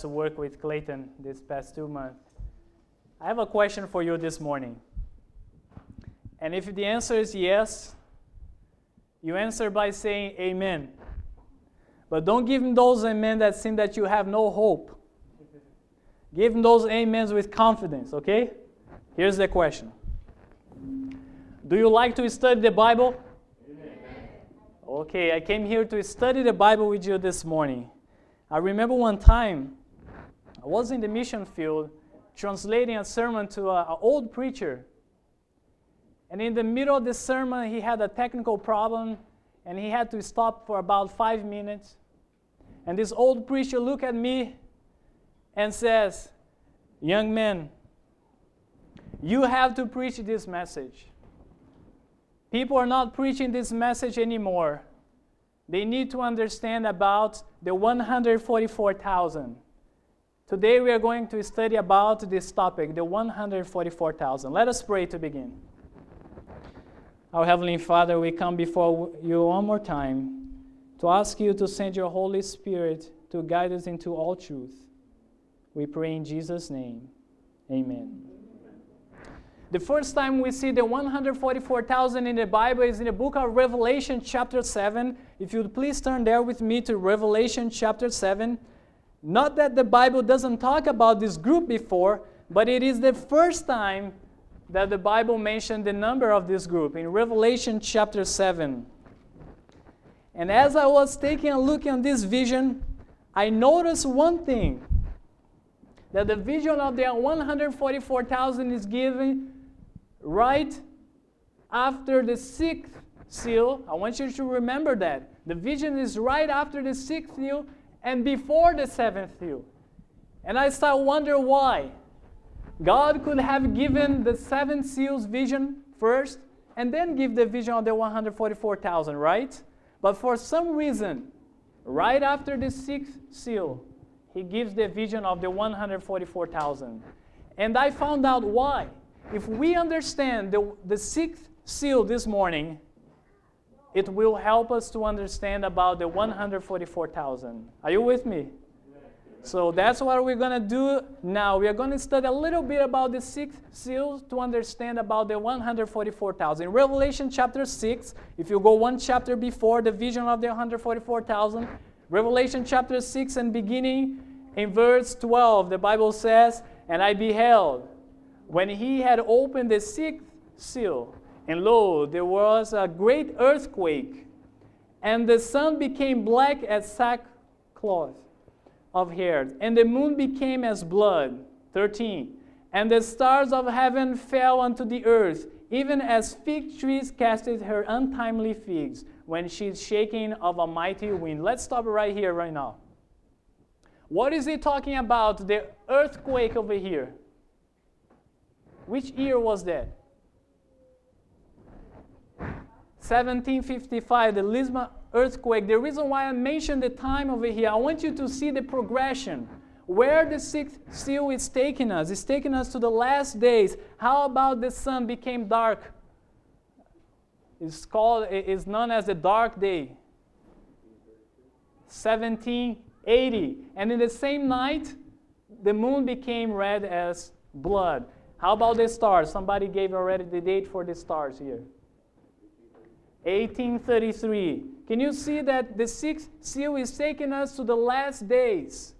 to work with Clayton this past two months. I have a question for you this morning. And if the answer is yes, you answer by saying amen. But don't give him those amen that seem that you have no hope. Give him those amens with confidence, okay? Here's the question Do you like to study the Bible? Okay, I came here to study the Bible with you this morning. I remember one time I was in the mission field translating a sermon to an old preacher. And in the middle of the sermon, he had a technical problem and he had to stop for about five minutes. And this old preacher looked at me and says, Young man, you have to preach this message. People are not preaching this message anymore. They need to understand about the 144,000. Today we are going to study about this topic, the 144,000. Let us pray to begin. Our Heavenly Father, we come before you one more time to ask you to send your Holy Spirit to guide us into all truth. We pray in Jesus' name. Amen. The first time we see the 144,000 in the Bible is in the book of Revelation, chapter 7. If you'd please turn there with me to Revelation, chapter 7. Not that the Bible doesn't talk about this group before, but it is the first time that the Bible mentioned the number of this group in Revelation, chapter 7. And as I was taking a look at this vision, I noticed one thing that the vision of the 144,000 is given right after the sixth seal. I want you to remember that. The vision is right after the sixth seal and before the seventh seal. And I start wonder why. God could have given the seven seals vision first and then give the vision of the 144,000, right? But for some reason, right after the sixth seal, he gives the vision of the 144,000. And I found out why if we understand the, the sixth seal this morning, it will help us to understand about the 144,000. Are you with me? So that's what we're going to do now. We are going to study a little bit about the sixth seal to understand about the 144,000. In Revelation chapter 6, if you go one chapter before the vision of the 144,000, Revelation chapter 6 and beginning in verse 12, the Bible says, And I beheld when he had opened the sixth seal, and lo, there was a great earthquake, and the sun became black as sackcloth of hair, and the moon became as blood. 13. And the stars of heaven fell unto the earth, even as fig trees casteth her untimely figs when she's shaking of a mighty wind. Let's stop right here, right now. What is he talking about? The earthquake over here. Which year was that? 1755, the Lisbon earthquake. The reason why I mentioned the time over here, I want you to see the progression. Where the sixth seal is taking us, it's taking us to the last days. How about the sun became dark? It's called, it's known as the dark day. 1780. And in the same night, the moon became red as blood. How about the stars? Somebody gave already the date for the stars here. 1833. Can you see that the sixth seal is taking us to the last days?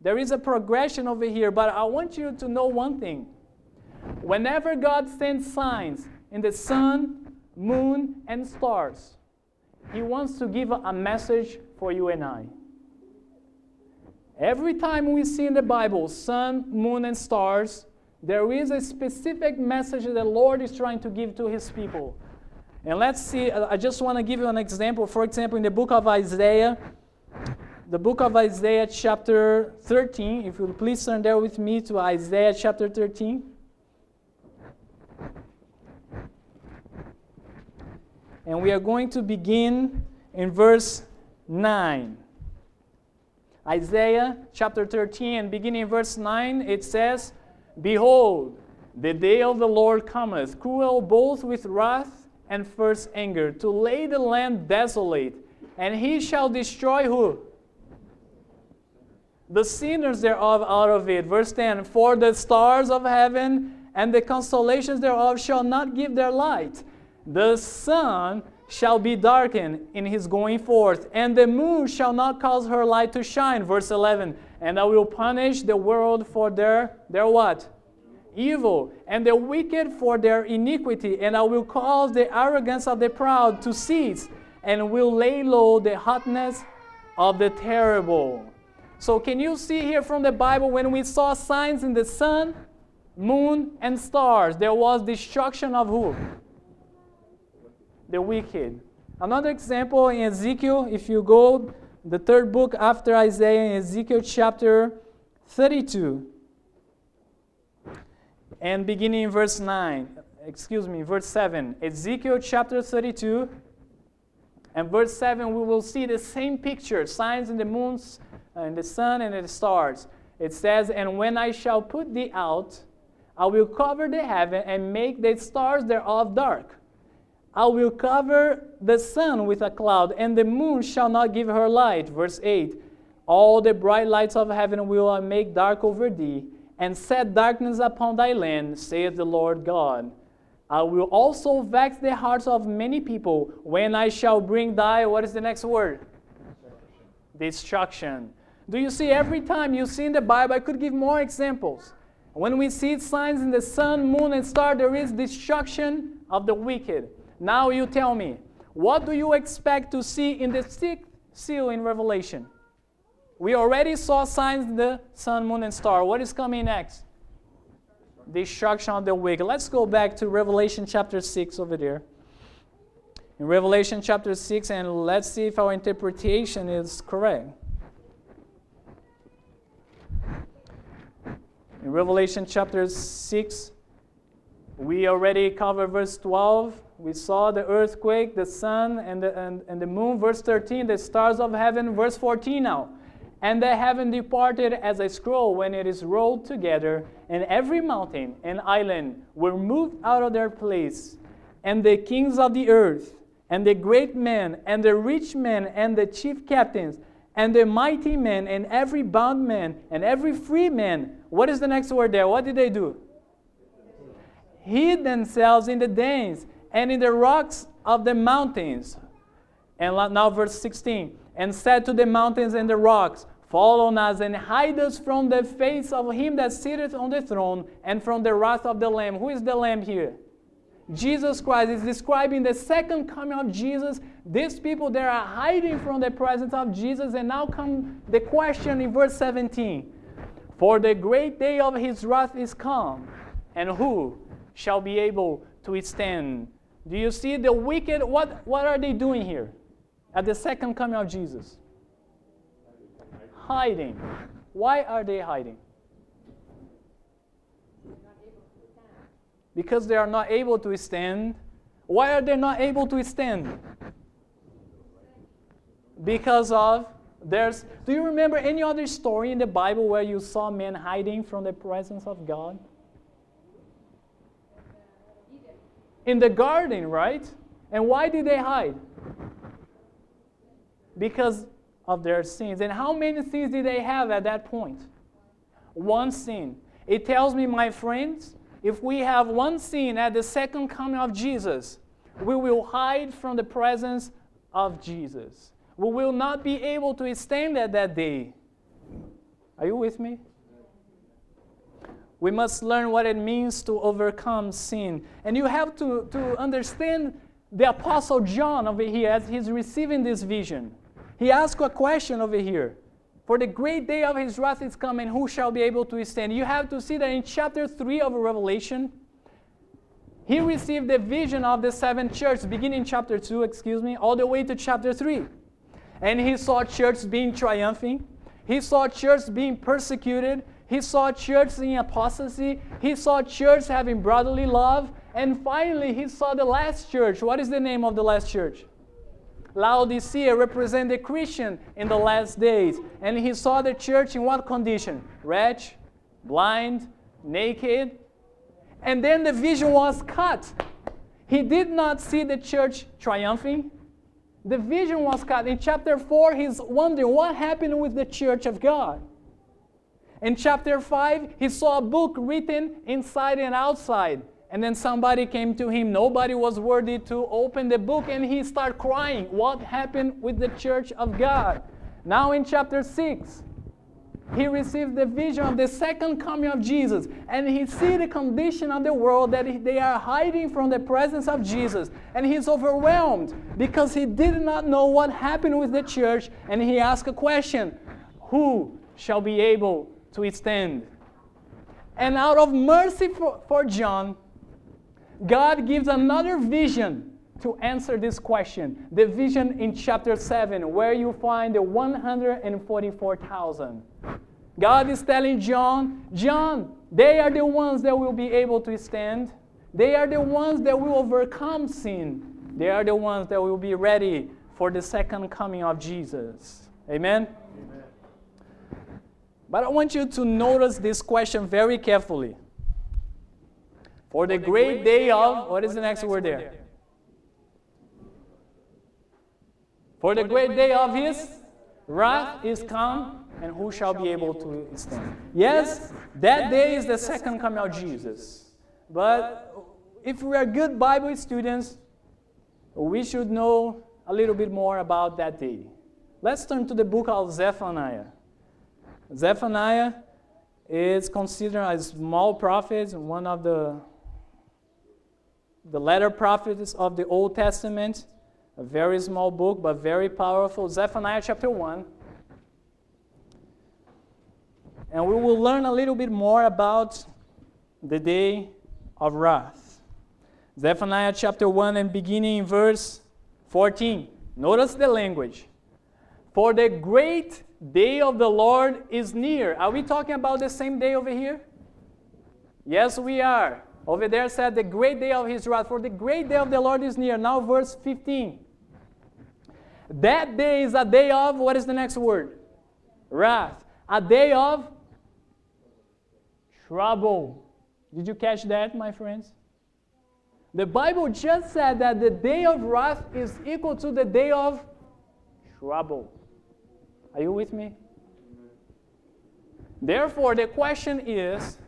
There is a progression over here, but I want you to know one thing. Whenever God sends signs in the sun, moon, and stars, He wants to give a message for you and I. Every time we see in the Bible sun, moon, and stars, there is a specific message that the Lord is trying to give to his people. And let's see, I just want to give you an example. For example, in the book of Isaiah, the book of Isaiah, chapter 13, if you'll please turn there with me to Isaiah chapter 13. And we are going to begin in verse 9. Isaiah chapter 13, and beginning in verse 9, it says, Behold, the day of the Lord cometh, cruel both with wrath and first anger, to lay the land desolate, and he shall destroy who? the sinners thereof out of it. Verse 10 For the stars of heaven and the constellations thereof shall not give their light. The sun shall be darkened in his going forth, and the moon shall not cause her light to shine. Verse 11 And I will punish the world for their, their what? Evil, and the wicked for their iniquity, and I will cause the arrogance of the proud to cease, and will lay low the hotness of the terrible. So, can you see here from the Bible when we saw signs in the sun, moon, and stars, there was destruction of who? The wicked. Another example in Ezekiel, if you go the third book after Isaiah, in Ezekiel chapter 32, and beginning in verse 9, excuse me, verse 7. Ezekiel chapter 32 and verse 7, we will see the same picture signs in the moons uh, and the sun and the stars. It says, And when I shall put thee out, I will cover the heaven and make the stars thereof dark. I will cover the sun with a cloud, and the moon shall not give her light. Verse 8 All the bright lights of heaven will I make dark over thee, and set darkness upon thy land, saith the Lord God. I will also vex the hearts of many people when I shall bring thy, what is the next word? Destruction. Do you see every time you see in the Bible? I could give more examples. When we see signs in the sun, moon, and star, there is destruction of the wicked. Now you tell me, what do you expect to see in the sixth seal in Revelation? We already saw signs in the sun, moon, and star. What is coming next? Destruction of the wicked. Let's go back to Revelation chapter 6 over there. In Revelation chapter 6, and let's see if our interpretation is correct. In Revelation chapter 6, we already covered verse 12. We saw the earthquake, the sun, and the, and, and the moon. Verse 13, the stars of heaven. Verse 14 now. And the heaven departed as a scroll when it is rolled together, and every mountain and island were moved out of their place. And the kings of the earth, and the great men, and the rich men, and the chief captains, and the mighty men, and every bound man, and every free man, what is the next word there? What did they do? Hid themselves in the dens and in the rocks of the mountains. And now, verse 16 and said to the mountains and the rocks, Fall on us and hide us from the face of him that sitteth on the throne and from the wrath of the Lamb. Who is the Lamb here? Jesus Christ is describing the second coming of Jesus. These people they are hiding from the presence of Jesus, and now come the question in verse 17. For the great day of his wrath is come, and who shall be able to withstand? Do you see the wicked? What, what are they doing here at the second coming of Jesus? Hiding. Why are they hiding? Because they are not able to stand. Why are they not able to stand? Because of there's, do you remember any other story in the Bible where you saw men hiding from the presence of God? In the garden, right? And why did they hide? Because of their sins. And how many sins did they have at that point? One sin. It tells me, my friends, if we have one sin at the second coming of Jesus, we will hide from the presence of Jesus we will not be able to stand at that day. Are you with me? We must learn what it means to overcome sin. And you have to, to understand the Apostle John over here as he's receiving this vision. He asked a question over here. For the great day of his wrath is coming, who shall be able to stand? You have to see that in chapter 3 of Revelation, he received the vision of the seven churches, beginning chapter 2, excuse me, all the way to chapter 3 and he saw church being triumphing. He saw church being persecuted. He saw church in apostasy. He saw church having brotherly love. And finally, he saw the last church. What is the name of the last church? Laodicea represent the Christian in the last days. And he saw the church in what condition? Wretched, blind, naked. And then the vision was cut. He did not see the church triumphing. The vision was cut. In chapter 4, he's wondering what happened with the church of God. In chapter 5, he saw a book written inside and outside. And then somebody came to him. Nobody was worthy to open the book, and he started crying. What happened with the church of God? Now, in chapter 6, he received the vision of the second coming of Jesus, and he see the condition of the world that they are hiding from the presence of Jesus, and he's overwhelmed because he did not know what happened with the church, and he asked a question: Who shall be able to stand? And out of mercy for, for John, God gives another vision to answer this question. The vision in chapter 7, where you find the 144,000. God is telling John, John, they are the ones that will be able to stand. They are the ones that will overcome sin. They are the ones that will be ready for the second coming of Jesus. Amen? Amen. But I want you to notice this question very carefully. For the, great, day of, what is the next word there? For the great day of his wrath is come, and who shall be able to stand? Yes, that day is the second coming of Jesus. But if we are good Bible students, we should know a little bit more about that day. Let's turn to the book of Zephaniah. Zephaniah is considered a small prophet, one of the the letter prophets of the Old Testament, a very small book but very powerful. Zephaniah chapter 1. And we will learn a little bit more about the day of wrath. Zephaniah chapter 1 and beginning in verse 14. Notice the language. For the great day of the Lord is near. Are we talking about the same day over here? Yes, we are. Over there said, The great day of his wrath, for the great day of the Lord is near. Now, verse 15. That day is a day of, what is the next word? Wrath. A day of trouble. Did you catch that, my friends? The Bible just said that the day of wrath is equal to the day of trouble. Are you with me? Therefore, the question is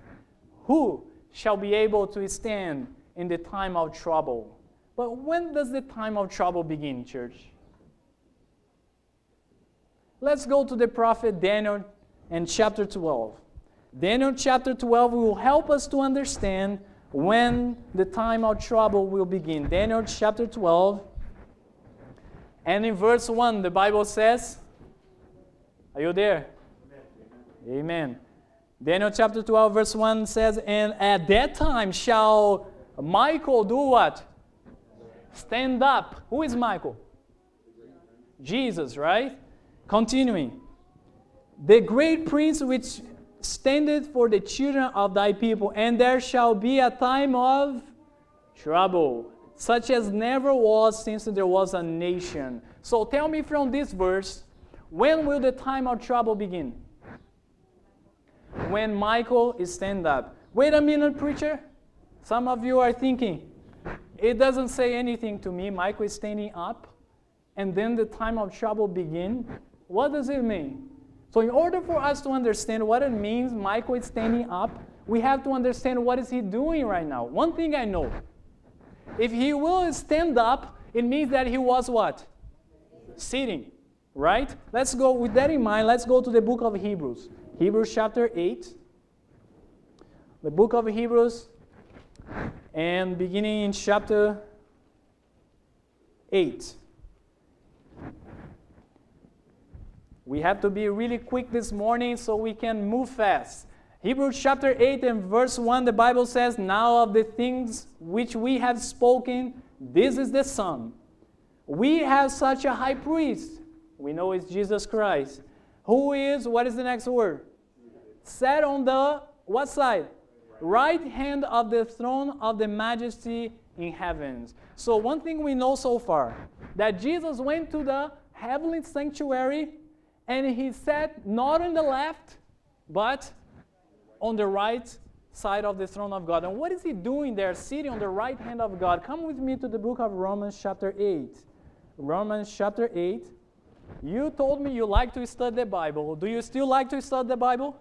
who shall be able to stand in the time of trouble. But when does the time of trouble begin, church? Let's go to the prophet Daniel and chapter 12. Daniel chapter 12 will help us to understand when the time of trouble will begin. Daniel chapter 12. And in verse 1, the Bible says, Are you there? Amen. Amen. Daniel chapter 12, verse 1 says, And at that time shall Michael do what? Stand up. Who is Michael? Jesus, right? Continuing. The great prince which standeth for the children of thy people, and there shall be a time of trouble, such as never was since there was a nation. So tell me from this verse, when will the time of trouble begin? When Michael is stand up. Wait a minute, preacher. Some of you are thinking, it doesn't say anything to me. Michael is standing up, and then the time of trouble begin. What does it mean? So, in order for us to understand what it means, Michael is standing up, we have to understand what is he doing right now. One thing I know, if he will stand up, it means that he was what? Sitting, right? Let's go with that in mind. Let's go to the book of Hebrews. Hebrews chapter 8. The book of Hebrews, and beginning in chapter 8. We have to be really quick this morning so we can move fast. Hebrews chapter 8 and verse 1, the Bible says, Now of the things which we have spoken, this is the sum. We have such a high priest. We know it's Jesus Christ who is, what is the next word? Sat on the, what side? Right hand of the throne of the majesty in heavens. So, one thing we know so far that Jesus went to the heavenly sanctuary and he sat not on the left, but on the right side of the throne of God. And what is he doing there, sitting on the right hand of God? Come with me to the book of Romans, chapter 8. Romans, chapter 8 you told me you like to study the Bible. Do you still like to study the Bible?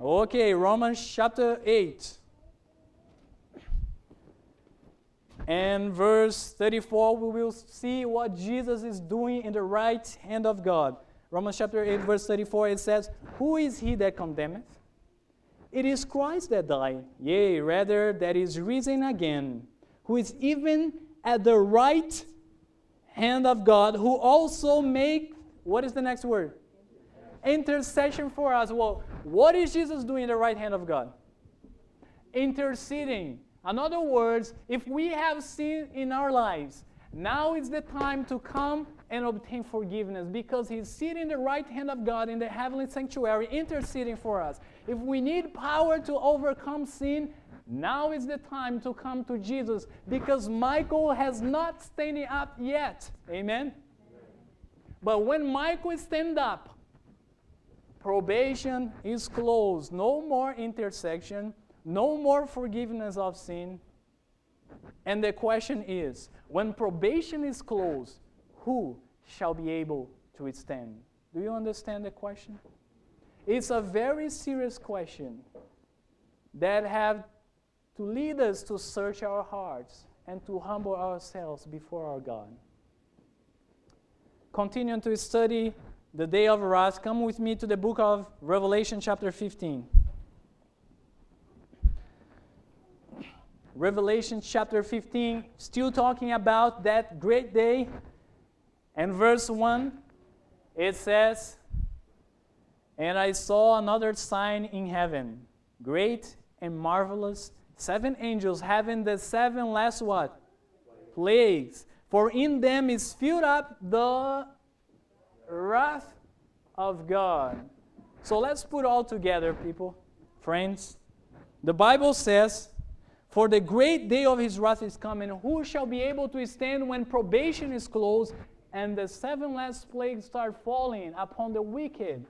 Okay, Romans chapter 8. And verse 34, we will see what Jesus is doing in the right hand of God. Romans chapter 8, verse 34, it says, Who is he that condemneth? It is Christ that died, yea, rather, that is risen again, who is even at the right hand of God, who also make, what is the next word? Intercession for us. Well, what is Jesus doing in the right hand of God? Interceding. In other words, if we have sin in our lives, now is the time to come and obtain forgiveness because he's sitting in the right hand of God in the heavenly sanctuary interceding for us. If we need power to overcome sin, now is the time to come to Jesus because Michael has not standing up yet. Amen. But when Michael stand up, probation is closed. No more intercession, no more forgiveness of sin. And the question is when probation is closed, who shall be able to withstand? Do you understand the question? It's a very serious question that have to lead us to search our hearts and to humble ourselves before our God. Continuing to study the day of wrath, come with me to the book of Revelation, chapter 15. Revelation chapter 15, still talking about that great day. And verse 1, it says, And I saw another sign in heaven, great and marvelous, seven angels having the seven last what? Plagues. For in them is filled up the wrath of God. So let's put all together, people, friends. The Bible says, For the great day of his wrath is coming. Who shall be able to stand when probation is closed and the seven last plagues start falling upon the wicked?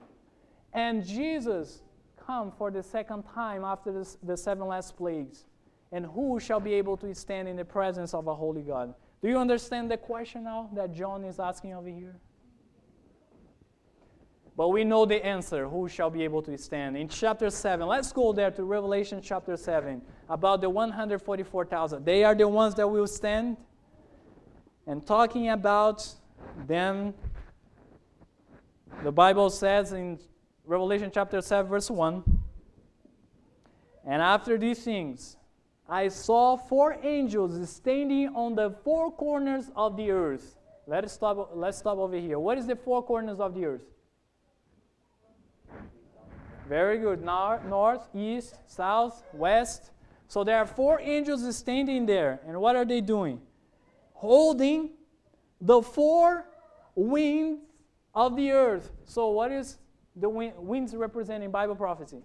And Jesus come for the second time after this, the seven last plagues. And who shall be able to stand in the presence of a holy God? Do you understand the question now that John is asking over here? But we know the answer who shall be able to stand. In chapter 7, let's go there to Revelation chapter 7 about the 144,000. They are the ones that will stand. And talking about them, the Bible says in Revelation chapter 7, verse 1 And after these things, I saw four angels standing on the four corners of the earth. Let's stop, let's stop over here. What is the four corners of the earth? Very good. North, north, east, south, west. So there are four angels standing there. And what are they doing? Holding the four winds of the earth. So what is the wind, winds representing Bible prophecy?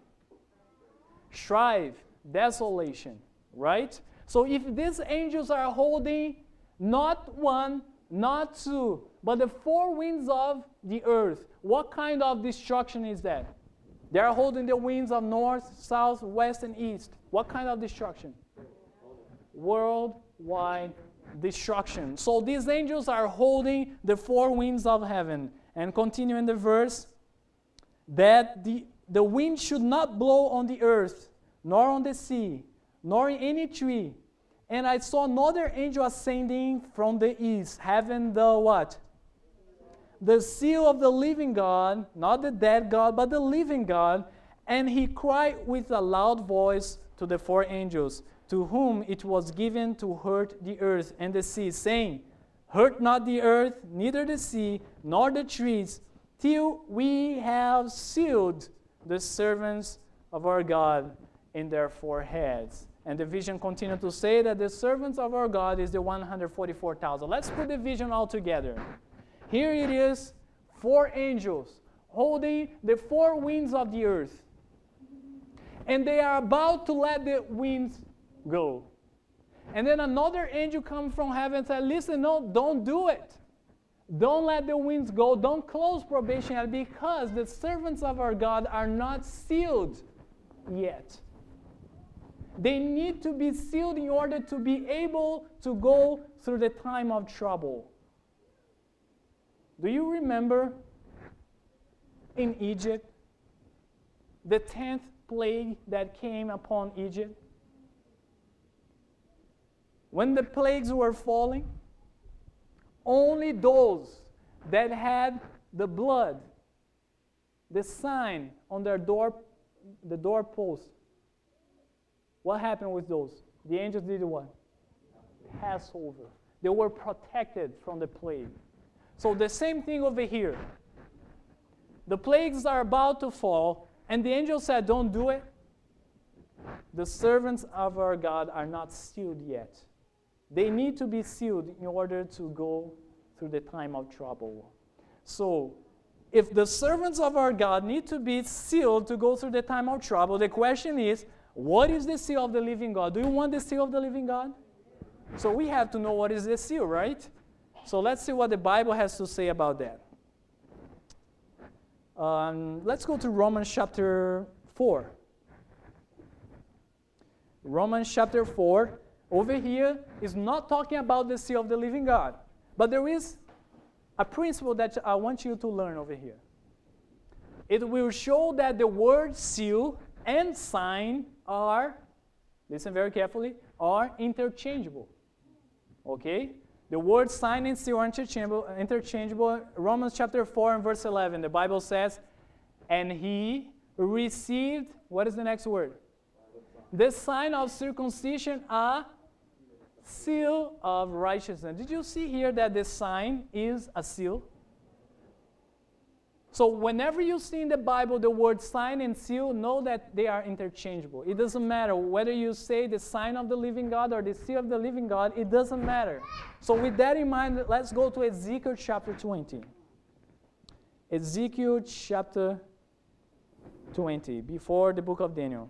Strife, desolation, right? So if these angels are holding not one, not two, but the four winds of the earth, what kind of destruction is that? They are holding the winds of north, south, west, and east. What kind of destruction? Worldwide destruction. So these angels are holding the four winds of heaven. And continue in the verse that the, the wind should not blow on the earth, nor on the sea, nor in any tree. And I saw another angel ascending from the east, having the what? the seal of the living God, not the dead God, but the living God. And he cried with a loud voice to the four angels, to whom it was given to hurt the earth and the sea, saying, Hurt not the earth, neither the sea, nor the trees, till we have sealed the servants of our God in their foreheads. And the vision continued to say that the servants of our God is the 144,000. Let's put the vision all together. Here it is four angels holding the four winds of the earth. And they are about to let the winds go. And then another angel comes from heaven and said, Listen, no, don't do it. Don't let the winds go. Don't close probation because the servants of our God are not sealed yet. They need to be sealed in order to be able to go through the time of trouble. Do you remember in Egypt, the tenth plague that came upon Egypt? When the plagues were falling, only those that had the blood, the sign on their door, the doorpost, what happened with those? The angels did what? Passover. They were protected from the plague. So the same thing over here. The plagues are about to fall, and the angel said, Don't do it. The servants of our God are not sealed yet. They need to be sealed in order to go through the time of trouble. So, if the servants of our God need to be sealed to go through the time of trouble, the question is, what is the seal of the living God? Do you want the seal of the living God? So we have to know what is the seal, right? So let's see what the Bible has to say about that. Um, let's go to Romans chapter 4. Romans chapter 4 over here is not talking about the seal of the living God, but there is a principle that I want you to learn over here. It will show that the word seal and sign are, listen very carefully, are interchangeable. Okay? The word sign and seal are interchangeable, interchangeable. Romans chapter 4 and verse 11, the Bible says, And he received, what is the next word? The sign of circumcision, a seal of righteousness. Did you see here that this sign is a seal? So, whenever you see in the Bible the word sign and seal, know that they are interchangeable. It doesn't matter whether you say the sign of the living God or the seal of the living God, it doesn't matter. So, with that in mind, let's go to Ezekiel chapter 20. Ezekiel chapter 20, before the book of Daniel.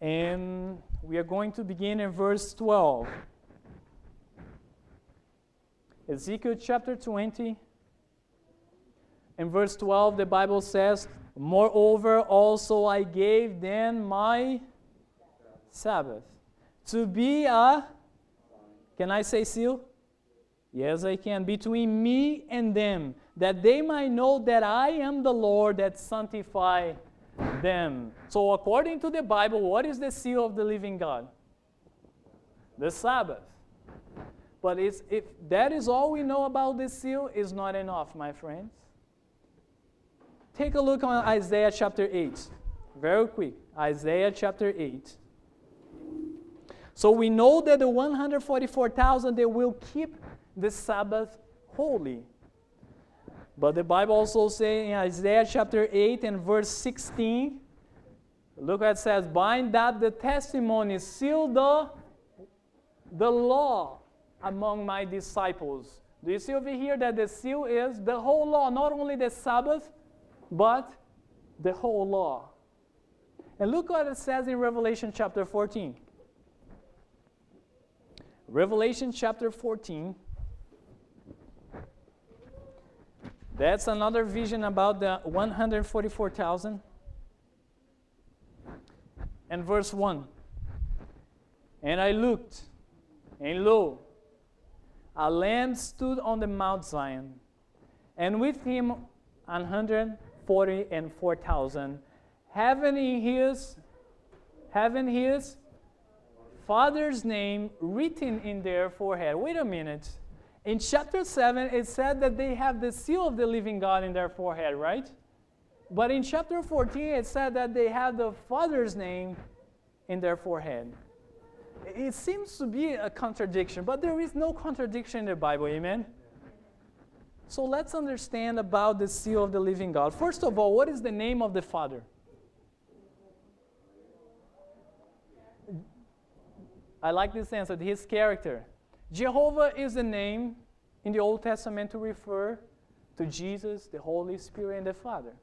And we are going to begin in verse 12. Ezekiel chapter 20 in verse 12, the Bible says, Moreover, also I gave them my Sabbath to be a, can I say seal? Yes, I can. Between me and them, that they might know that I am the Lord that sanctify them. So, according to the Bible, what is the seal of the living God? The Sabbath. But if that is all we know about this seal, is not enough, my friends. Take a look on Isaiah chapter 8. Very quick. Isaiah chapter 8. So we know that the 144,000 they will keep the Sabbath holy. But the Bible also says in Isaiah chapter 8 and verse 16, look what it says, bind up the testimony, seal the, the law among my disciples. Do you see over here that the seal is the whole law, not only the Sabbath, but the whole law. And look what it says in Revelation chapter 14. Revelation chapter 14. That's another vision about the 144,000. And verse 1 And I looked, and lo, a lamb stood on the Mount Zion, and with him 140 and 4,000, having his, having his father's name written in their forehead. Wait a minute. In chapter 7, it said that they have the seal of the living God in their forehead, right? But in chapter 14, it said that they have the Father's name in their forehead. It seems to be a contradiction, but there is no contradiction in the Bible, amen? So let's understand about the seal of the living God. First of all, what is the name of the Father? I like this answer, his character. Jehovah is the name in the Old Testament to refer to Jesus, the Holy Spirit, and the Father.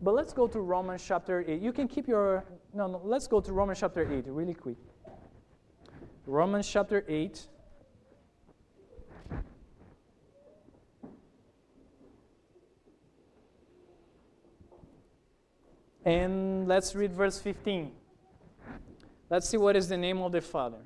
But let's go to Romans chapter 8. You can keep your. No, no, let's go to Romans chapter 8 really quick. Romans chapter 8. And let's read verse 15. Let's see what is the name of the Father.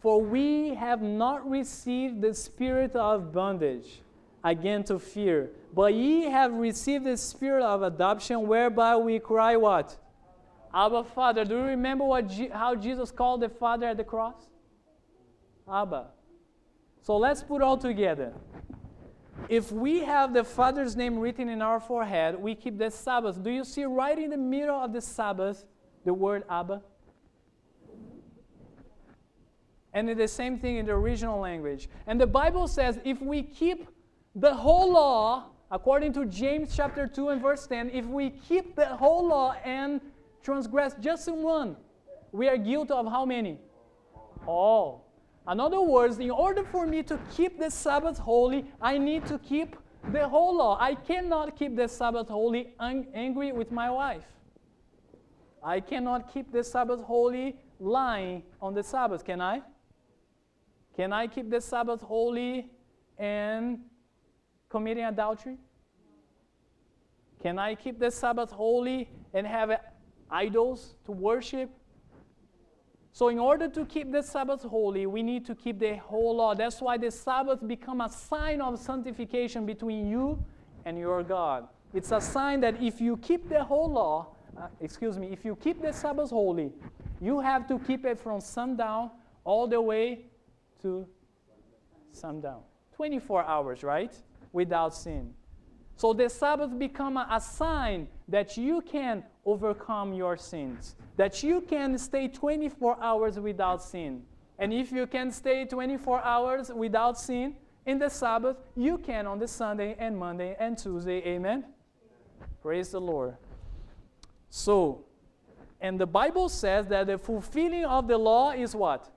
For we have not received the spirit of bondage, again to fear. But ye have received the spirit of adoption, whereby we cry, What? Abba, Father. Do you remember what how Jesus called the Father at the cross? Abba. So let's put all together. If we have the Father's name written in our forehead, we keep the Sabbath. Do you see right in the middle of the Sabbath the word Abba? And the same thing in the original language. And the Bible says if we keep the whole law, according to James chapter 2 and verse 10, if we keep the whole law and transgress just in one, we are guilty of how many? All. In other words, in order for me to keep the Sabbath holy, I need to keep the whole law. I cannot keep the Sabbath holy angry with my wife. I cannot keep the Sabbath holy lying on the Sabbath, can I? Can I keep the Sabbath holy and committing adultery? Can I keep the Sabbath holy and have idols to worship? So, in order to keep the Sabbath holy, we need to keep the whole law. That's why the Sabbath become a sign of sanctification between you and your God. It's a sign that if you keep the whole law, uh, excuse me, if you keep the Sabbath holy, you have to keep it from sundown all the way to sundown. 24 hours, right? Without sin. So the Sabbath become a, sign that you can overcome your sins, that you can stay 24 hours without sin. And if you can stay 24 hours without sin in the Sabbath, you can on the Sunday and Monday and Tuesday. Amen? Praise the Lord. So, and the Bible says that the fulfilling of the law is what?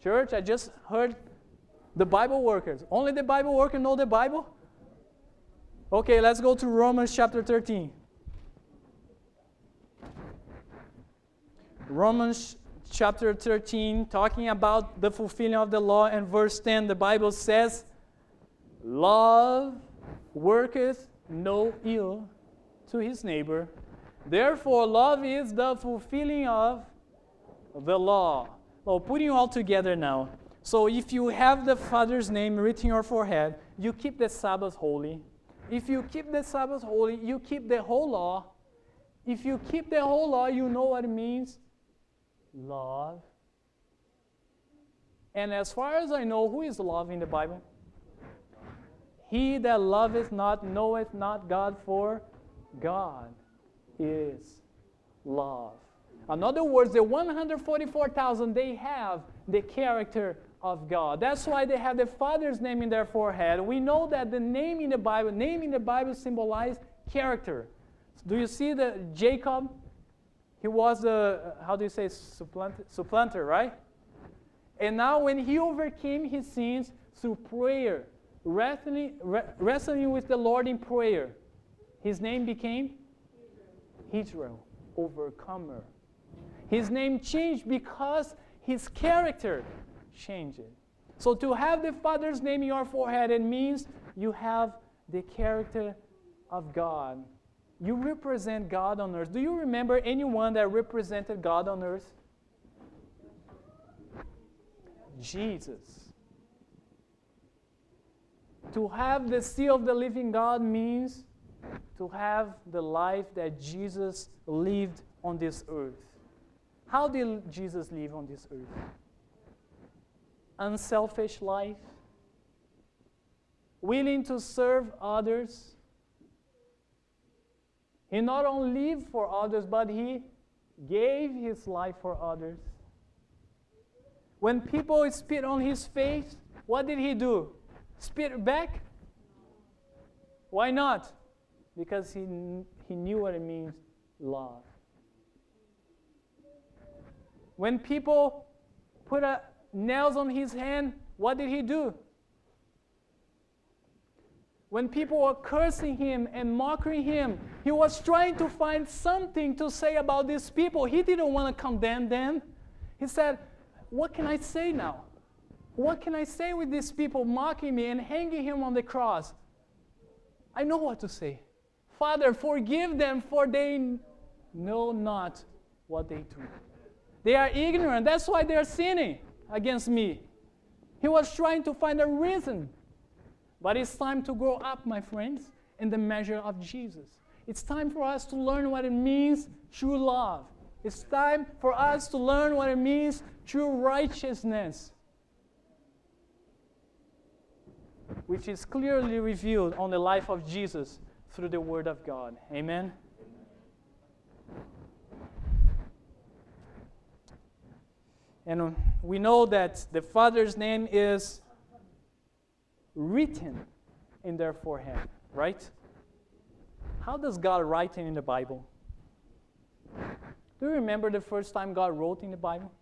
Church, I just heard the Bible workers. Only the Bible workers know the Bible? Okay, let's go to Romans chapter 13. Romans chapter 13, talking about the fulfilling of the law, and verse 10, the Bible says, Love worketh no ill to his neighbor. Therefore, love is the fulfilling of the law. Well, putting all together now. So if you have the Father's name written on your forehead, you keep the Sabbath holy. If you keep the Sabbath holy, you keep the whole law. If you keep the whole law, you know what it means love. And as far as I know, who is love in the Bible? He that loveth not knoweth not God, for God is love. In other words, the 144,000, they have the character of God. That's why they have the Father's name in their forehead. We know that the name in the Bible, name in the Bible symbolizes character. Do you see the Jacob? He was a, how do you say, supplanter, supplanter, right? And now when he overcame his sins through prayer, wrestling, wrestling with the Lord in prayer, his name became Israel, overcomer. His name changed because his character changed. So to have the Father's name in your forehead, it means you have the character of God. You represent God on earth. Do you remember anyone that represented God on earth? Jesus. To have the seal of the living God means to have the life that Jesus lived on this earth. How did Jesus live on this earth? Unselfish life, willing to serve others. He not only lived for others, but he gave his life for others. When people spit on his face, what did he do? Spit back? Why not? Because he, he knew what it means love. When people put a, nails on his hand, what did he do? When people were cursing him and mocking him, he was trying to find something to say about these people. He didn't want to condemn them. He said, What can I say now? What can I say with these people mocking me and hanging him on the cross? I know what to say. Father, forgive them, for they know not what they do. They are ignorant. That's why they are sinning against me. He was trying to find a reason. But it's time to grow up, my friends, in the measure of Jesus. It's time for us to learn what it means true love. It's time for us to learn what it means true righteousness, which is clearly revealed on the life of Jesus through the Word of God. Amen. And we know that the Father's name is written in their forehead, right? How does God write in the Bible? Do you remember the first time God wrote in the Bible?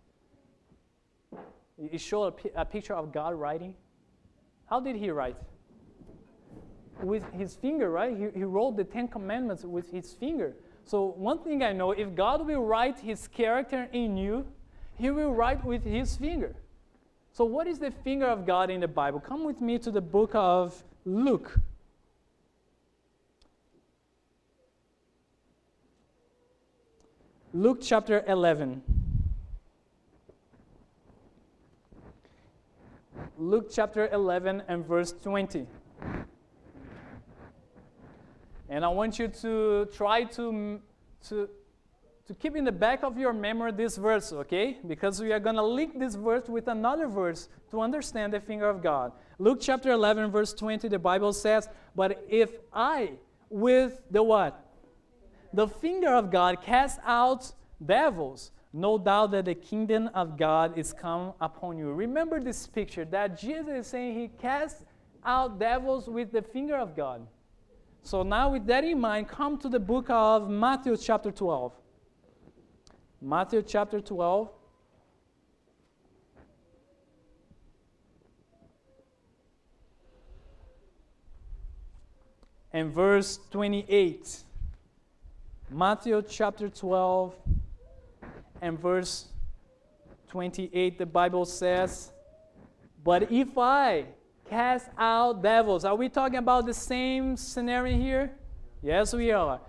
It showed a, picture of God writing. How did he write? With his finger, right? He, he wrote the Ten Commandments with his finger. So, one thing I know if God will write his character in you, he will write with his finger. So, what is the finger of God in the Bible? Come with me to the book of Luke. Luke chapter 11. Luke chapter 11 and verse 20. And I want you to try to, to to keep in the back of your memory this verse, okay? Because we are going to link this verse with another verse to understand the finger of God. Luke chapter 11, verse 20, the Bible says, But if I, with the what? The finger of God, cast out devils, no doubt that the kingdom of God is come upon you. Remember this picture that Jesus is saying he cast out devils with the finger of God. So now, with that in mind, come to the book of Matthew chapter 12. Matthew chapter 12. And verse 28. Matthew chapter 12 and verse 28, the Bible says, But if I cast out devils, are we talking about the same scenario here? Yes, we are.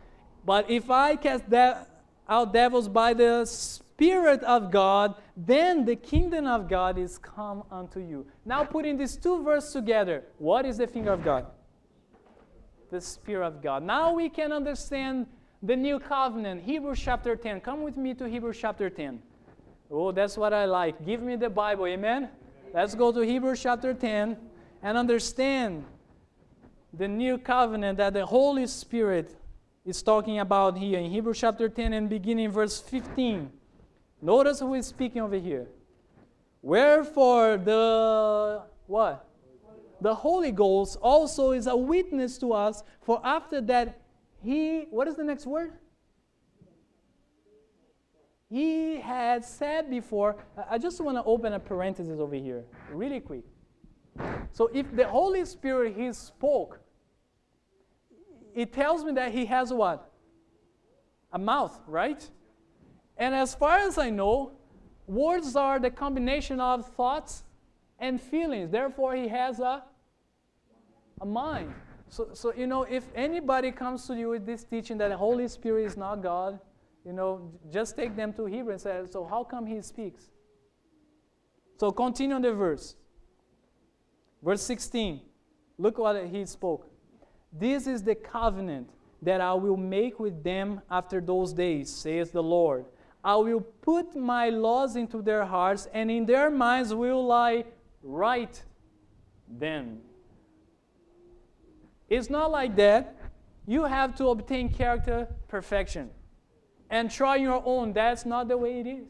But if I cast devils, out devils by the Spirit of God, then the kingdom of God is come unto you. Now, putting these two verses together, what is the finger of God? The Spirit of God. Now we can understand the new covenant. Hebrews chapter 10. Come with me to Hebrews chapter 10. Oh, that's what I like. Give me the Bible. Amen? Let's go to Hebrews chapter 10 and understand the new covenant that the Holy Spirit is talking about here in Hebrews chapter 10 and beginning verse 15. Notice who is speaking over here. Wherefore the what? The Holy Ghost also is a witness to us, for after that he what is the next word? He had said before, I just want to open a parenthesis over here, really quick. So if the Holy Spirit he spoke it tells me that he has what? A mouth, right? And as far as I know, words are the combination of thoughts and feelings. Therefore, he has a, a mind. So, so, you know, if anybody comes to you with this teaching that the Holy Spirit is not God, you know, just take them to Hebrew and say, so how come he speaks? So continue on the verse. Verse 16. Look what he spoke. This is the covenant that I will make with them after those days, says the Lord. I will put my laws into their hearts, and in their minds will I write them. It's not like that. You have to obtain character perfection and try your own. That's not the way it is.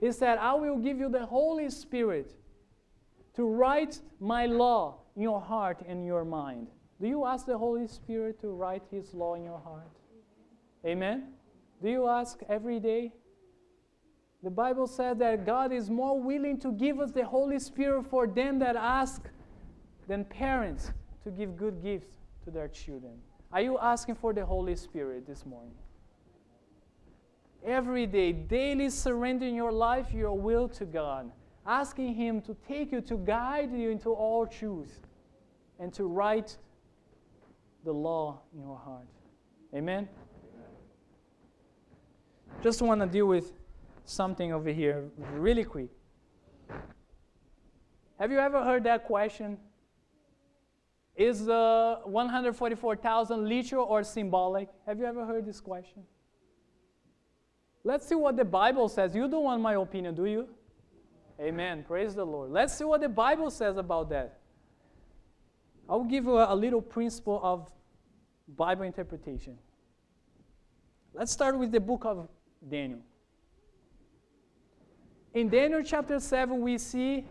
He said, I will give you the Holy Spirit to write my law in your heart and your mind. Do you ask the Holy Spirit to write His law in your heart? Amen? Do you ask every day? The Bible says that God is more willing to give us the Holy Spirit for them that ask than parents to give good gifts to their children. Are you asking for the Holy Spirit this morning? Every day, daily surrendering your life, your will to God, asking Him to take you, to guide you into all truth, and to write the law in your heart. Amen? Just want to deal with something over here really quick. Have you ever heard that question? Is the 144,000 literal or symbolic? Have you ever heard this question? Let's see what the Bible says. You don't want my opinion, do you? Amen. Praise the Lord. Let's see what the Bible says about that. I'll give you a, a little principle of Bible interpretation. Let's start with the book of Daniel. In Daniel chapter 7, we see,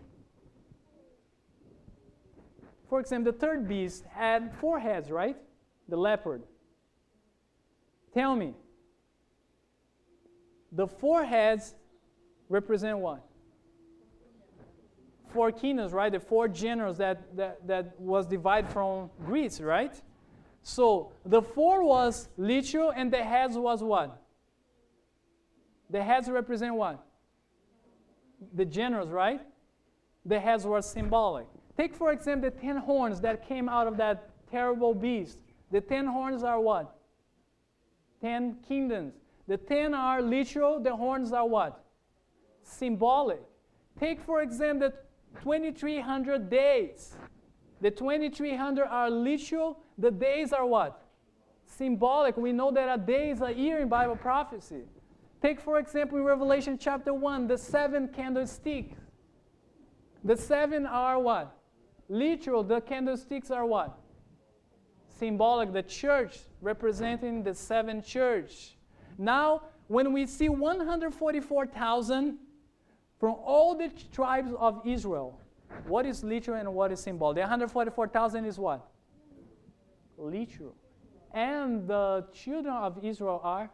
for example, the third beast had four heads, right? The leopard. Tell me, the four heads represent what? Four kingdoms, right? The four generals that, that, that was divided from Greece, right? So the four was literal and the heads was what? The heads represent what? The generals, right? The heads were symbolic. Take, for example, the ten horns that came out of that terrible beast. The ten horns are what? Ten kingdoms. The ten are literal, the horns are what? Symbolic. Take, for example, the 2300 days. The 2300 are literal, the days are what? Symbolic. We know that a day is a year in Bible prophecy. Take, for example, in Revelation chapter 1, the seven candlesticks. The seven are what? Literal. The candlesticks are what? Symbolic. The church representing the seven church. Now, when we see 144,000 from all the tribes of Israel, what is literal and what is symbolic? The 144,000 is what? Literal. And the children of Israel are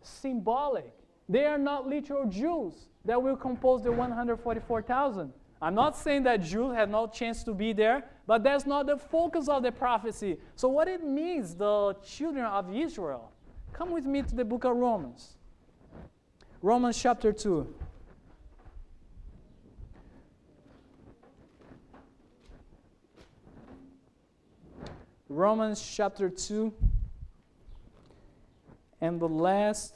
symbolic. They are not literal Jews that will compose the 144,000. I'm not saying that Jews have no chance to be there, but that's not the focus of the prophecy. So, what it means, the children of Israel, Come with me to the book of Romans. Romans chapter 2. Romans chapter 2. And the last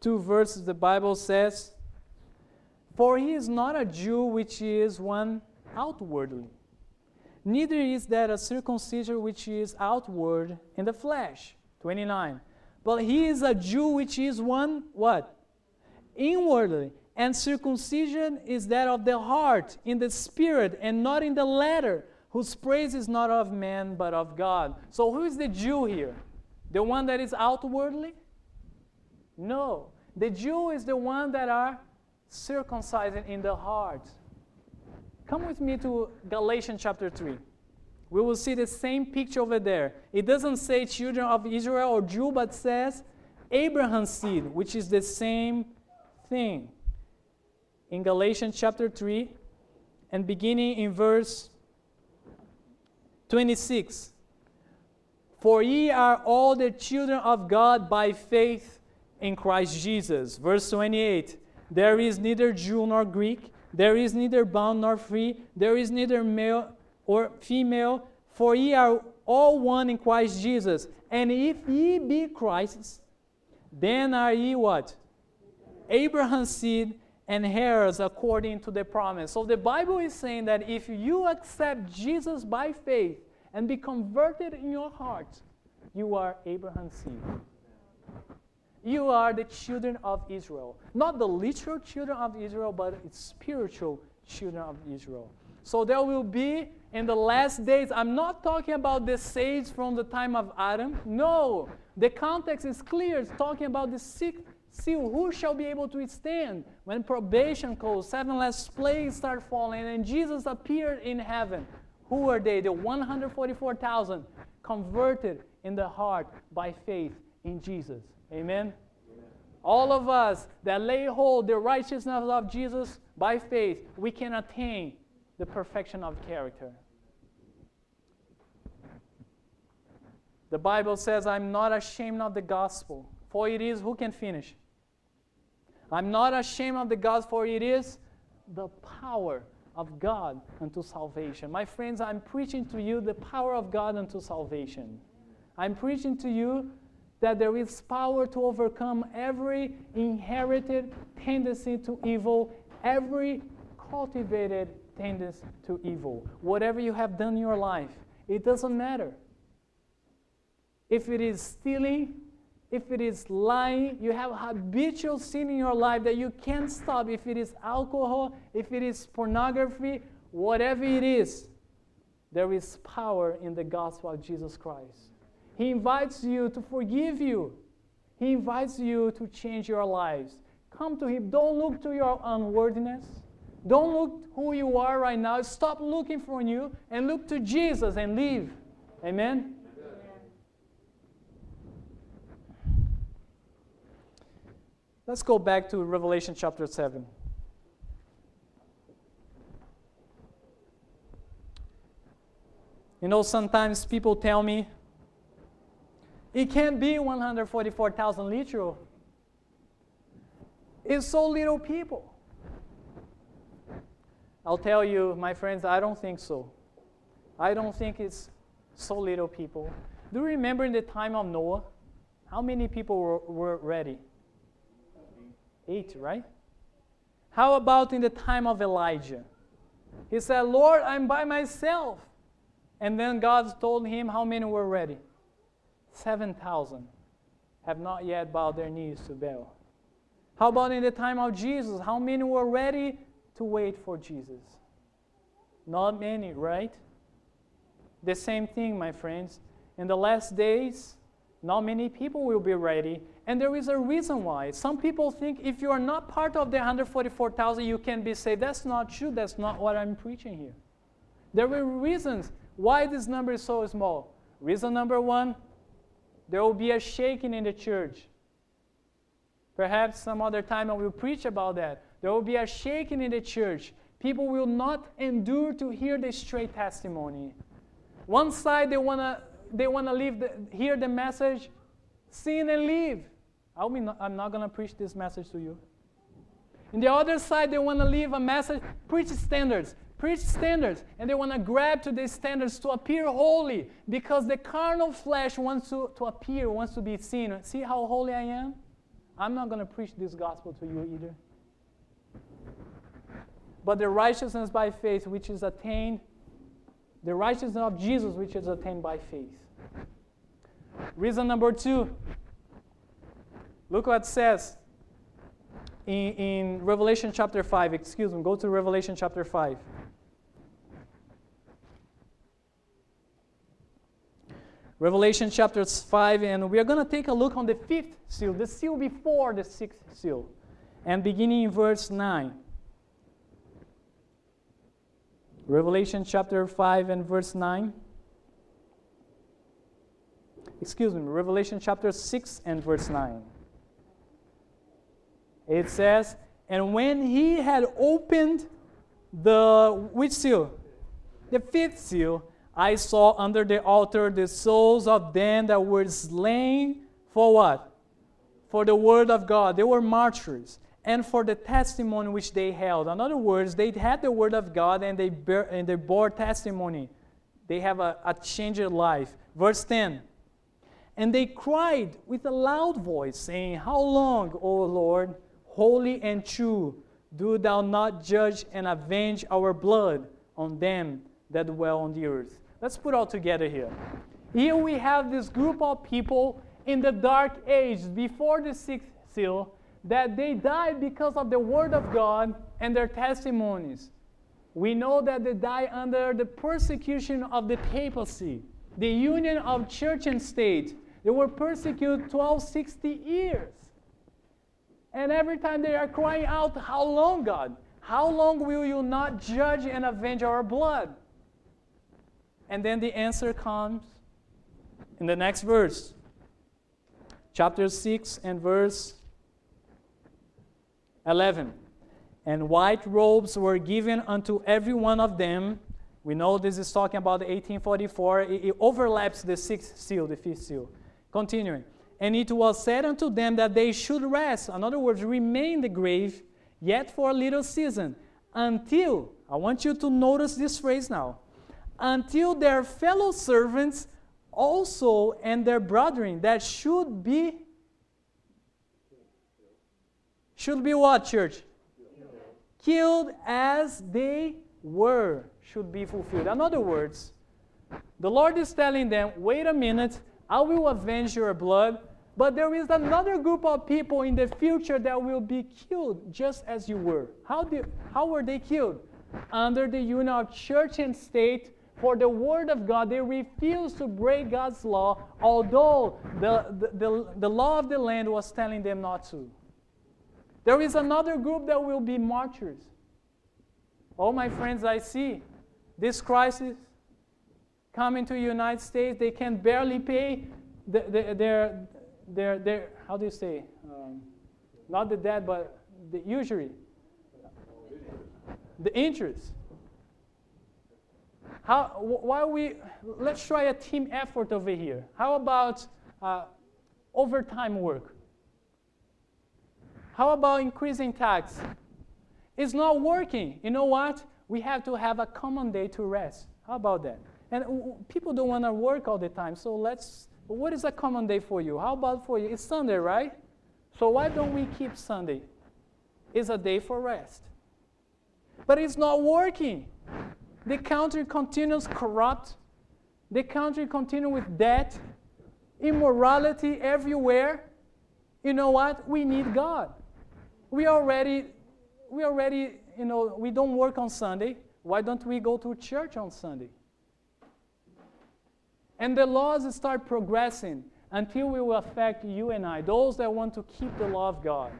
two verses, the Bible says, For he is not a Jew which is one outwardly, neither is that a circumcision which is outward in the flesh 29. But he is a Jew which is one what? Inwardly. And circumcision is that of the heart, in the spirit, and not in the letter, whose praise is not of man, but of God. So who is the Jew here? The one that is outwardly? No. The Jew is the one that are circumcised in the heart. Come with me to Galatians chapter 3 we will see the same picture over there. It doesn't say children of Israel or Jew, but says Abraham's seed, which is the same thing. In Galatians chapter 3, and beginning in verse 26. For ye are all the children of God by faith in Christ Jesus. Verse 28. There is neither Jew nor Greek, there is neither bond nor free, there is neither male or female, for ye are all one in Christ Jesus. And if ye be Christ's, then are ye what? Abraham's seed and heirs according to the promise. So the Bible is saying that if you accept Jesus by faith and be converted in your heart, you are Abraham's seed. You are the children of Israel. Not the literal children of Israel, but spiritual children of Israel. So there will be in the last days, I'm not talking about the saints from the time of Adam. No, the context is clear. It's talking about the sixth seal. Who shall be able to withstand when probation goes, seven last plagues start falling, and Jesus appeared in heaven? Who are they? The 144,000 converted in the heart by faith in Jesus. Amen. All of us that lay hold the righteousness of Jesus by faith, we can attain the perfection of character. The Bible says, I'm not ashamed of the gospel, for it is, who can finish? I'm not ashamed of the gospel, for it is the power of God unto salvation. My friends, I'm preaching to you the power of God unto salvation. I'm preaching to you that there is power to overcome every inherited tendency to evil, every cultivated tendency to evil. Whatever you have done in your life, it doesn't matter. If it is stealing, if it is lying, you have habitual sin in your life that you can't stop. If it is alcohol, if it is pornography, whatever it is, there is power in the gospel of Jesus Christ. He invites you to forgive you. He invites you to change your lives. Come to Him. Don't look to your unworthiness. Don't look who you are right now. Stop looking for you and look to Jesus and live. Amen? Let's go back to Revelation chapter 7. You know, sometimes people tell me, it can't be 144,000 literal. It's so little people. I'll tell you, my friends, I don't think so. I don't think it's so little people. Do you remember in the time of Noah? How many people were, were ready? Eight, right? How about in the time of Elijah? He said, Lord, I'm by myself. And then God told him how many were ready? 7,000 have not yet bowed their knees to Baal. How about in the time of Jesus? How many were ready to wait for Jesus? Not many, right? The same thing, my friends. In the last days, not many people will be ready. And there is a reason why. Some people think if you are not part of the 144,000, you can be saved. That's not true. That's not what I'm preaching here. There were reasons why this number is so small. Reason number one there will be a shaking in the church. Perhaps some other time I will preach about that. There will be a shaking in the church. People will not endure to hear the straight testimony. One side they wanna they wanna leave the, hear the message, sin and leave. I mean, I'm not gonna preach this message to you. In the other side, they wanna leave a message, preach standards preach standards and they want to grab to these standards to appear holy because the carnal flesh wants to, to appear, wants to be seen. See how holy I am? I'm not going to preach this gospel to you either. But the righteousness by faith, which is attained, the righteousness of Jesus, which is attained by faith. Reason number two look what it says in, in Revelation chapter 5. Excuse me, go to Revelation chapter 5. Revelation chapter 5, and we are going to take a look on the fifth seal, the seal before the sixth seal, and beginning in verse 9. Revelation chapter 5 and verse 9. Excuse me, Revelation chapter 6 and verse 9. It says, And when he had opened the, which seal? The fifth seal, I saw under the altar the souls of them that were slain for what? For the word of God. They were martyrs. And for the testimony which they held. In other words, they had the word of God and they, bear, and they bore testimony. They have a, a changed life. Verse 10 And they cried with a loud voice, saying, How long, O Lord, holy and true, do thou not judge and avenge our blood on them that dwell on the earth? Let's put all together here. Here we have this group of people in the dark age before the sixth seal that they died because of the word of God and their testimonies. We know that they died under the persecution of the papacy, the union of church and state. They were persecuted 1260 years. And every time they are crying out, How long, God? How long will you not judge and avenge our blood? And then the answer comes in the next verse. Chapter 6 and verse 11. And white robes were given unto every one of them. We know this is talking about 1844. It, it overlaps the sixth seal, the fifth seal. Continuing. And it was said unto them that they should rest, in other words, remain in the grave, yet for a little season, until, I want you to notice this phrase now, until their fellow servants also and their brethren that should be should be what church killed as they were should be fulfilled. In other words, the Lord is telling them, wait a minute, I will avenge your blood, but there is another group of people in the future that will be killed just as you were. How, did, how were they killed? Under the union of church and state for the word of God. They refused to break God's law, although the, the, the, the law of the land was telling them not to. There is another group that will be martyrs. Oh, my friends, I see this crisis coming to the United States. They can barely pay the, the, their, their, their, how do you say? Um, not the debt, but the usury. The interest. How, why we, let's try a team effort over here. How about uh, overtime work? How about increasing tax? It's not working. You know what? We have to have a common day to rest. How about that? And people don't want to work all the time, so let's. What is a common day for you? How about for you? It's Sunday, right? So why don't we keep Sunday? It's a day for rest. But it's not working. The country continues corrupt. The country continues with debt, immorality everywhere. You know what? We need God. We already, we already, you know, we don't work on Sunday. Why don't we go to church on Sunday? And the laws start progressing until it will affect you and I, those that want to keep the law of God.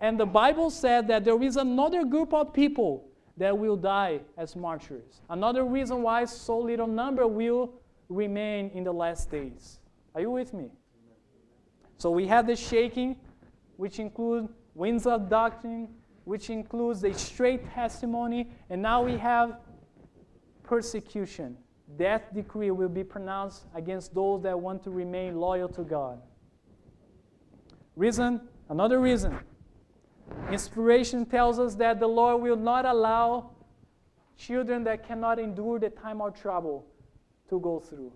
And the Bible said that there is another group of people that will die as martyrs. Another reason why so little number will remain in the last days. Are you with me? So we have the shaking, which includes winds of doctrine, which includes the straight testimony, and now we have persecution. Death decree will be pronounced against those that want to remain loyal to God. Reason, another reason Inspiration tells us that the Lord will not allow children that cannot endure the time of trouble to go through.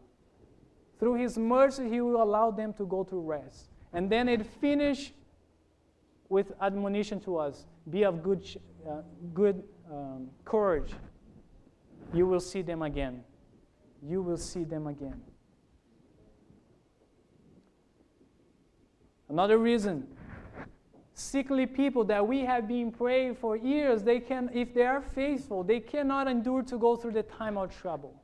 Through His mercy, He will allow them to go to rest. And then it finishes with admonition to us be of good, uh, good um, courage. You will see them again. You will see them again. Another reason sickly people that we have been praying for years, they can, if they are faithful, they cannot endure to go through the time of trouble.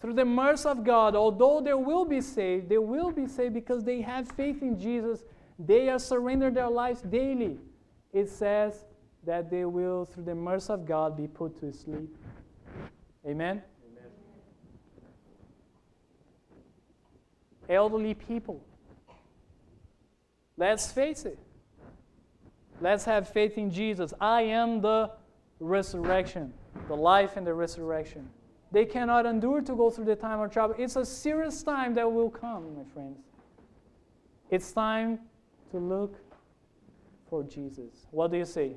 Through the mercy of God, although they will be saved, they will be saved because they have faith in Jesus. They are surrendering their lives daily. It says that they will, through the mercy of God, be put to sleep. Amen? Amen. Elderly people. Let's face it. Let's have faith in Jesus. I am the resurrection, the life and the resurrection. They cannot endure to go through the time of trouble. It's a serious time that will come, my friends. It's time to look for Jesus. What do you say?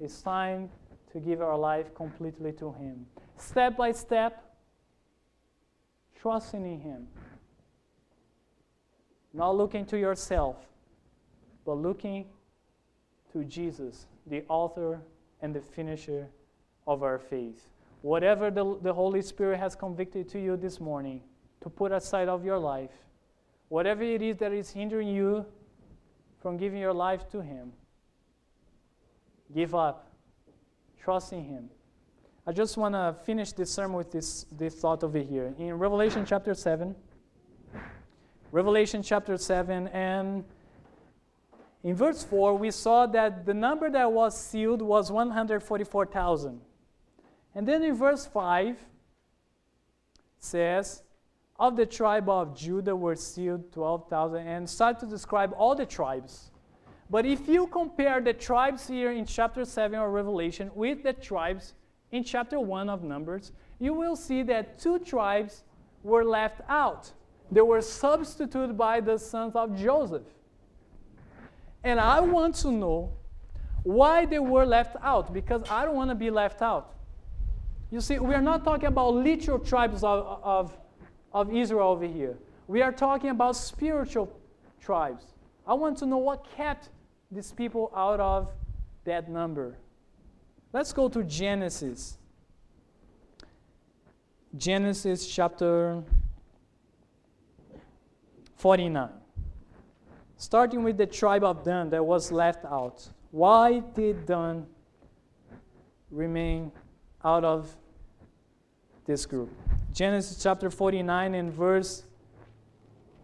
It's time to give our life completely to Him. Step by step, trusting in Him. Not looking to yourself, but looking to Jesus, the author and the finisher of our faith. Whatever the, the Holy Spirit has convicted to you this morning to put aside of your life, whatever it is that is hindering you from giving your life to Him, give up. Trust in Him. I just want to finish this sermon with this, this thought over here. In Revelation chapter 7, Revelation chapter 7, and in verse 4, we saw that the number that was sealed was 144,000. And then in verse 5, says, Of the tribe of Judah were sealed 12,000, and start to describe all the tribes. But if you compare the tribes here in chapter 7 of Revelation with the tribes in chapter 1 of Numbers, you will see that two tribes were left out. They were substituted by the sons of Joseph. And I want to know why they were left out because I don't want to be left out. You see, we are not talking about literal tribes of, of, of Israel over here. We are talking about spiritual tribes. I want to know what kept these people out of that number. Let's go to Genesis. Genesis chapter 49. Starting with the tribe of Dan that was left out. Why did Dan remain out of this group? Genesis chapter 49 and verse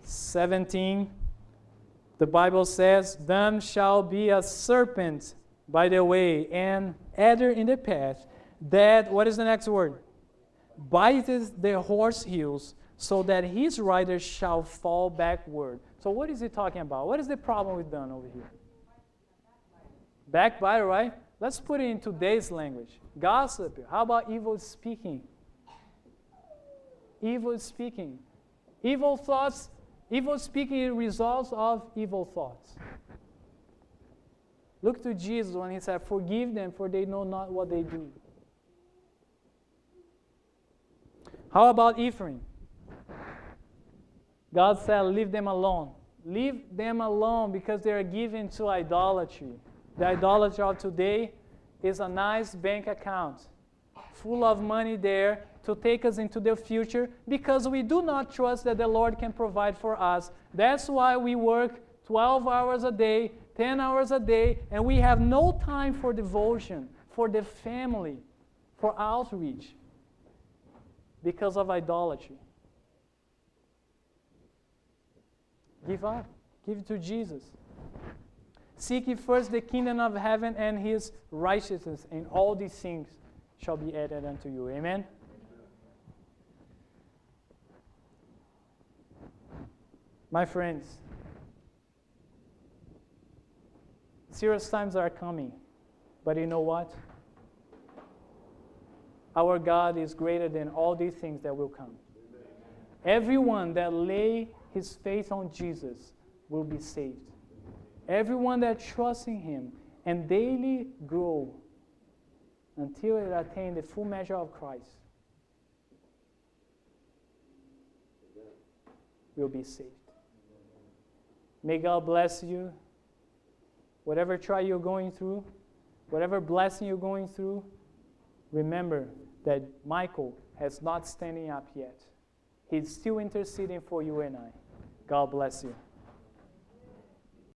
17. The Bible says, Dan shall be a serpent by the way, and adder in the path, that, what is the next word? Biteth the horse heels, so that his riders shall fall backward. So, what is he talking about? What is the problem with Dan over here? Backbiter, right? Let's put it in today's language. Gossip. How about evil speaking? Evil speaking. Evil thoughts, evil speaking results of evil thoughts. Look to Jesus when he said, Forgive them, for they know not what they do. How about Ephraim? God said, Leave them alone. Leave them alone because they are given to idolatry. The idolatry of today is a nice bank account full of money there to take us into the future because we do not trust that the Lord can provide for us. That's why we work 12 hours a day 10 hours a day, and we have no time for devotion, for the family, for outreach because of idolatry. Give up. Give it to Jesus. Seek ye first the kingdom of heaven and his righteousness, and all these things shall be added unto you. Amen. My friends, Serious times are coming. But you know what? Our God is greater than all these things that will come. Everyone that lay his faith on Jesus will be saved. Everyone that trusts in him and daily grow until it attain the full measure of Christ will be saved. May God bless you whatever trial you're going through, whatever blessing you're going through, remember that Michael has not standing up yet. He's still interceding for you and I. God bless you.